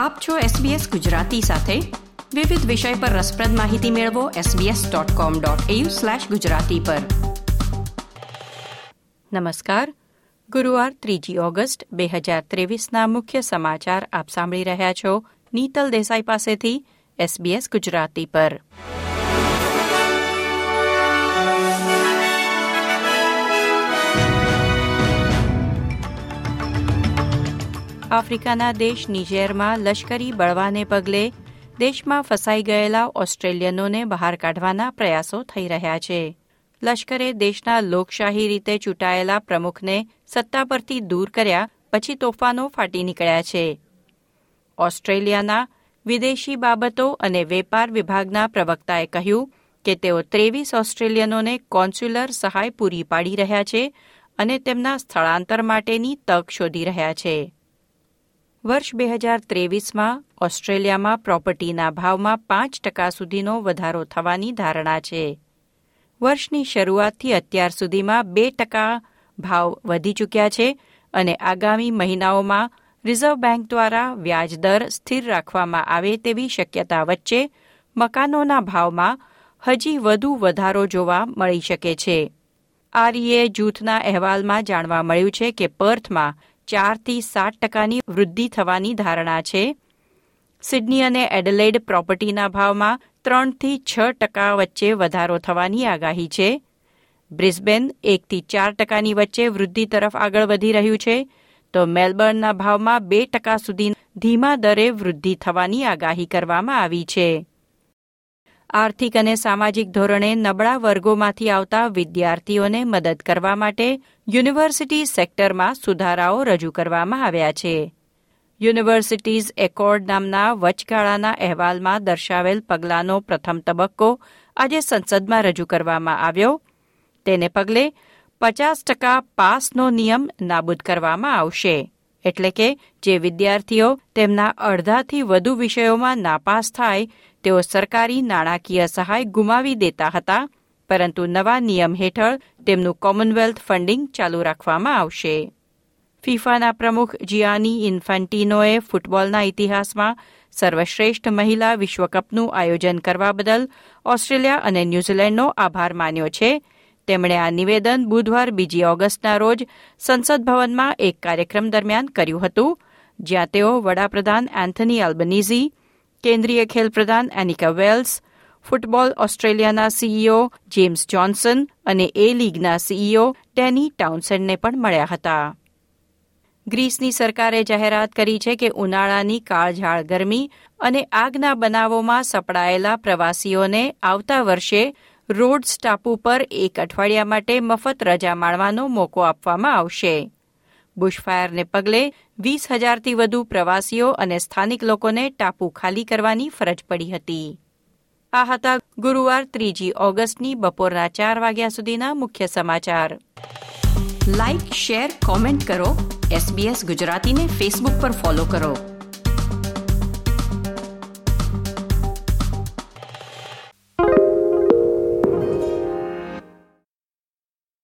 આપ છો SBS ગુજરાતી સાથે. વિવિધ વિષય પર રસપ્રદ માહિતી મેળવો sbs.com.au/gujarati પર. નમસ્કાર. ગુરુવાર ત્રીજી ઓગસ્ટ બે હજાર ત્રેવીસના મુખ્ય સમાચાર આપ સાંભળી રહ્યા છો નીતલ દેસાઈ પાસેથી SBS ગુજરાતી પર. આફ્રિકાના દેશ નિજેરમાં લશ્કરી બળવાને પગલે દેશમાં ફસાઈ ગયેલા ઓસ્ટ્રેલિયનોને બહાર કાઢવાના પ્રયાસો થઈ રહ્યા છે. લશ્કરે દેશના લોકશાહી રીતે ચૂંટાયેલા પ્રમુખને સત્તા પરથી દૂર કર્યા પછી તોફાનો ફાટી નીકળ્યા છે. ઓસ્ટ્રેલિયાના વિદેશી બાબતો અને વેપાર વિભાગના પ્રવક્તાએ કહ્યું કે તેઓ ત્રેવીસ ઓસ્ટ્રેલિયનોને કોન્સ્યુલર સહાય પૂરી પાડી રહ્યા છે અને તેમના સ્થળાંતર માટેની તક શોધી રહ્યા છે. વર્ષ બે હજાર ત્રેવીસમાં ઓસ્ટ્રેલિયામાં પ્રોપર્ટીના ભાવમાં પાંચ ટકા સુધીનો વધારો થવાની ધારણા છે. વર્ષની શરૂઆતથી અત્યાર સુધીમાં બે ટકા ભાવ વધી ચૂક્યા છે અને આગામી મહિનાઓમાં રિઝર્વ બેંક દ્વારા વ્યાજદર સ્થિર રાખવામાં આવે તેવી શક્યતા વચ્ચે મકાનોના ભાવમાં હજી વધુ વધારો જોવા મળી શકે છે. આરઈએ જૂથના અહેવાલમાં જાણવા મળ્યું છે કે પર્થમાં ચારથી સાત ટકાની વૃદ્ધિ થવાની ધારણા છે. સિડની અને એડલેડ પ્રોપર્ટીના ભાવમાં ત્રણથી છ ટકા વચ્ચે વધારો થવાની આગાહી છે. બ્રિસ્બેન એકથી ચાર ટકાની વચ્ચે વૃદ્ધિ તરફ આગળ વધી રહ્યું છે. તો મેલબર્નના ભાવમાં બે ટકા સુધી ધીમા દરે વૃદ્ધિ થવાની આગાહી કરવામાં આવી છે. આર્થિક અને સામાજિક ધોરણે નબળા વર્ગોમાંથી આવતા વિદ્યાર્થીઓને મદદ કરવા માટે યુનિવર્સિટી સેક્ટરમાં સુધારાઓ રજૂ કરવામાં આવ્યા છે. યુનિવર્સિટીઝ એકોર્ડ નામના વચગાળાના અહેવાલમાં દર્શાવેલ પગલાંનો પ્રથમ તબક્કો આજે સંસદમાં રજૂ કરવામાં આવ્યો. તેને પગલે પચાસ ટકા પાસનો નિયમ નાબૂદ કરવામાં આવશે. એટલે કે જે વિદ્યાર્થીઓ તેમના અડધાથી વધુ વિષયોમાં નાપાસ થાય, તેઓ સરકારી નાણાકીય સહાય ગુમાવી દેતા હતા, પરંતુ નવા નિયમ હેઠળ તેમનું કોમનવેલ્થ ફંડિંગ ચાલુ રાખવામાં આવશે. ફીફાના પ્રમુખ જિયાની ઇન્ફન્ટિનોએ ફૂટબોલના ઇતિહાસમાં સર્વશ્રેષ્ઠ મહિલા વિશ્વકપનું આયોજન કરવા બદલ ઓસ્ટ્રેલિયા અને ન્યૂઝીલેન્ડનો આભાર માન્યો છે. તેમણે આ નિવેદન બુધવાર બીજી ઓગસ્ટના રોજ સંસદ ભવનમાં એક કાર્યક્રમ દરમિયાન કર્યું હતું, જ્યાં તેઓ વડાપ્રધાન એન્થની આલ્બનીઝી કેન્દ્રીય ખેલ પ્રધાન એનિકા વેલ્સ, ફૂટબોલ ઓસ્ટ્રેલિયાના સીઈઓ જેમ્સ જોન્સન અને એ લીગના સીઈઓ ડેની ટાઉન્સેન્ડને પણ મળ્યા હતા. ગ્રીસની સરકારે જાહેરાત કરી છે કે ઉનાળાની કાળઝાળ ગરમી અને આગના બનાવોમાં સપડાયેલા પ્રવાસીઓને આવતા વર્ષે રોડ્સ ટાપુ પર એક અઠવાડિયા માટે મફત રજા માણવાનો મોકો આપવામાં આવશે. બુશફાયરને પગલે વીસ હજારથી વધુ પ્રવાસીઓ અને સ્થાનિક લોકોને ટાપુ ખાલી કરવાની ફરજ પડી હતી. આ હતા ગુરુવાર ત્રીજી ઓગસ્ટની બપોરના ચાર વાગ્યા સુધીના મુખ્ય સમાચાર. લાઇક શેર કોમેન્ટ કરો. એસબીએસ ગુજરાતીને ફેસબુક પર ફોલો કરો.